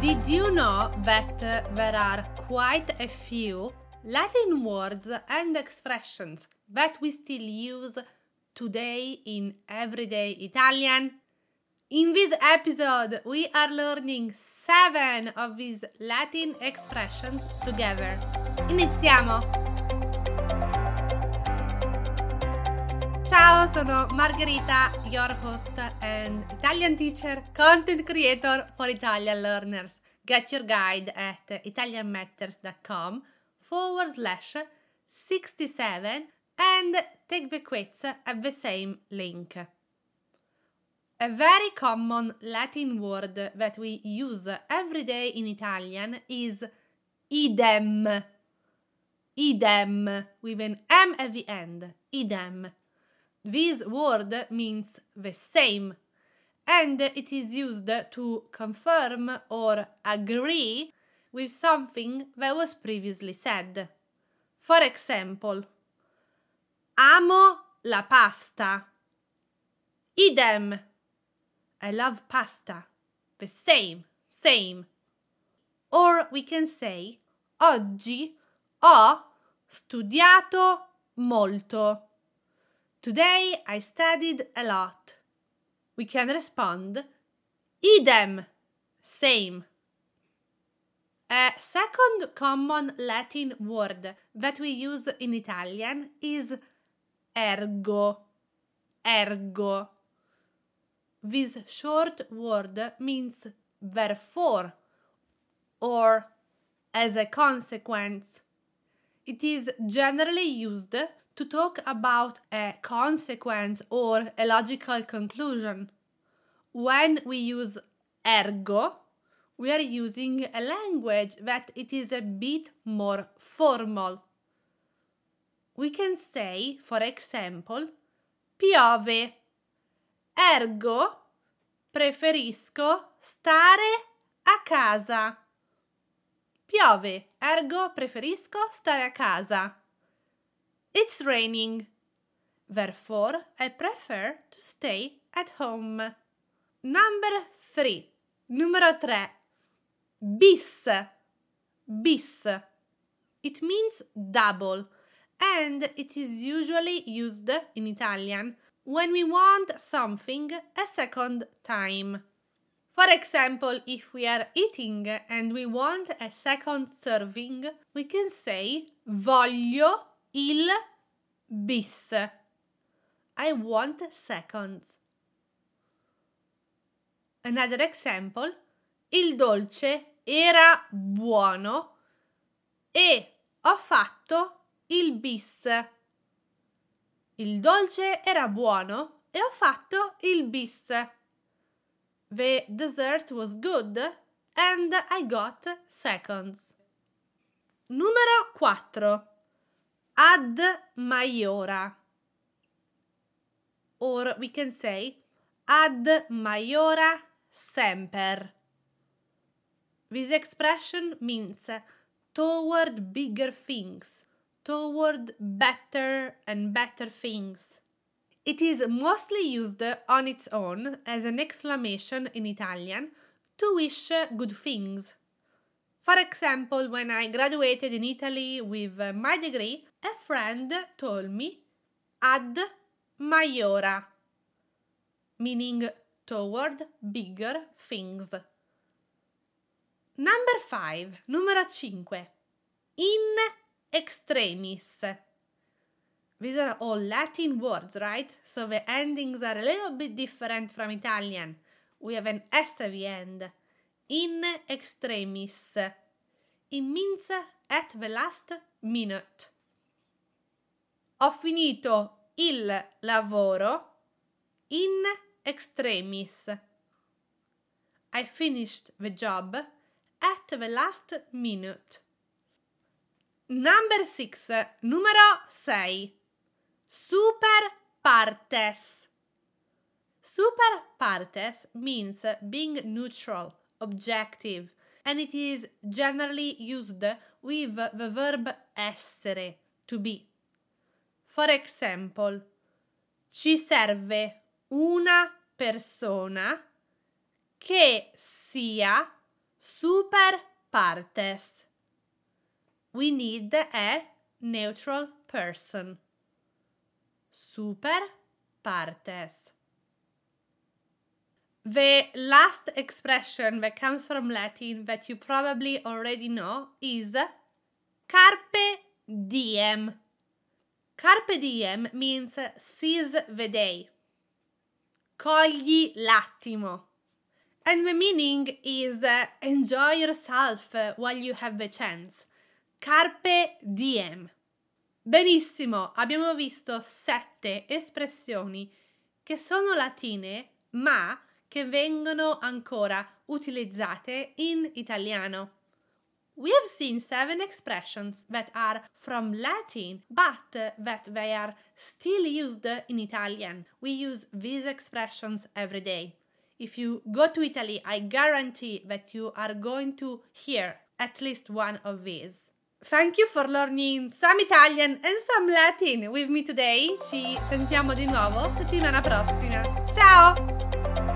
Did you know that there are quite a few Latin words and expressions that we still use today in everyday Italian? In this episode, we are learning seven of these Latin expressions together. Iniziamo! Ciao, sono Margherita, your host and Italian teacher, content creator for Italian learners. Get your guide at italianmatters.com forward slash 67 and take the quiz at the same link. A very common Latin word that we use every day in Italian is idem. Idem with an M at the end. Idem. This word means the same and it is used to confirm or agree with something that was previously said. For example, amo la pasta. Idem. I love pasta. The same, same. Or we can say oggi ho studiato molto. Today I studied a lot. We can respond idem, same. A second common Latin word that we use in Italian is ergo. Ergo. This short word means therefore or as a consequence. It is generally used to talk about a consequence or a logical conclusion. When we use ergo, we are using a language that it is a bit more formal. We can say, for example, piove. Ergo preferisco stare a casa. Piove, ergo preferisco stare a casa. It's raining. Therefore, I prefer to stay at home. Number three. Numero tre. Bis. Bis. It means double and it is usually used in Italian when we want something a second time. For example, if we are eating and we want a second serving, we can say voglio il bis. I want seconds. Another example. Il dolce era buono e ho fatto il bis. Il dolce era buono e ho fatto il bis. The dessert was good and I got seconds. Numero 4 ad maiora. Or we can say ad maiora semper. This expression means toward bigger things, toward better and better things. It is mostly used on its own as an exclamation in Italian to wish good things. For example, when I graduated in Italy with my degree, a friend told me ad maiora, meaning toward bigger things. Number 5, numero 5. In extremis. These are all Latin words, right? So the endings are a little bit different from Italian. We have an S at the end. In extremis. It means at the last minute. Ho finito il lavoro in extremis. I finished the job at the last minute. Number 6. Numero 6. Super partes. Super partes means being neutral, objective, and it is generally used with the verb essere, to be. For example, ci serve una persona che sia super partes. We need a neutral person. Super partes. The last expression that comes from Latin that you probably already know is carpe diem. Carpe diem means seize the day. Cogli l'attimo. And the meaning is uh, enjoy yourself while you have the chance. Carpe diem. Benissimo, abbiamo visto sette espressioni che sono latine ma che vengono ancora utilizzate in italiano. We have seen seven expressions that are from Latin but that they are still used in Italian. We use these expressions every day. If you go to Italy, I guarantee that you are going to hear at least one of these. Thank you for learning some Italian and some Latin with me today. Ci sentiamo di nuovo settimana prossima. Ciao!